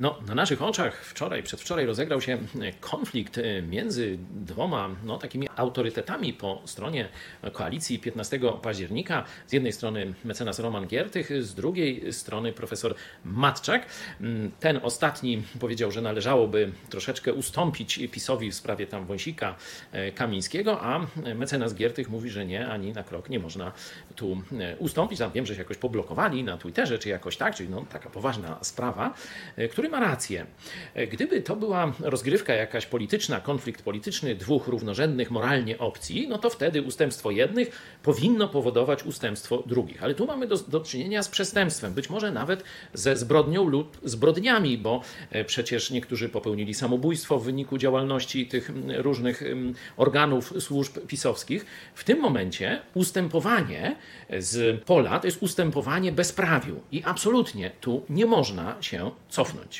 No, na naszych oczach wczoraj, przedwczoraj rozegrał się konflikt między dwoma no, takimi autorytetami po stronie koalicji 15 października. Z jednej strony mecenas Roman Giertych, z drugiej strony profesor Matczak. Ten ostatni powiedział, że należałoby troszeczkę ustąpić PiSowi w sprawie tam Wąsika Kamińskiego, a mecenas Giertych mówi, że nie, ani na krok nie można tu ustąpić. Tam wiem, że się jakoś poblokowali na Twitterze, czy jakoś tak, czyli no, taka poważna sprawa, który ma rację. Gdyby to była rozgrywka jakaś polityczna, konflikt polityczny dwóch równorzędnych moralnie opcji, no to wtedy ustępstwo jednych powinno powodować ustępstwo drugich. Ale tu mamy do, do czynienia z przestępstwem, być może nawet ze zbrodnią lub zbrodniami, bo e, przecież niektórzy popełnili samobójstwo w wyniku działalności tych różnych organów służb pisowskich. W tym momencie ustępowanie z pola to jest ustępowanie bezprawiu i absolutnie tu nie można się cofnąć.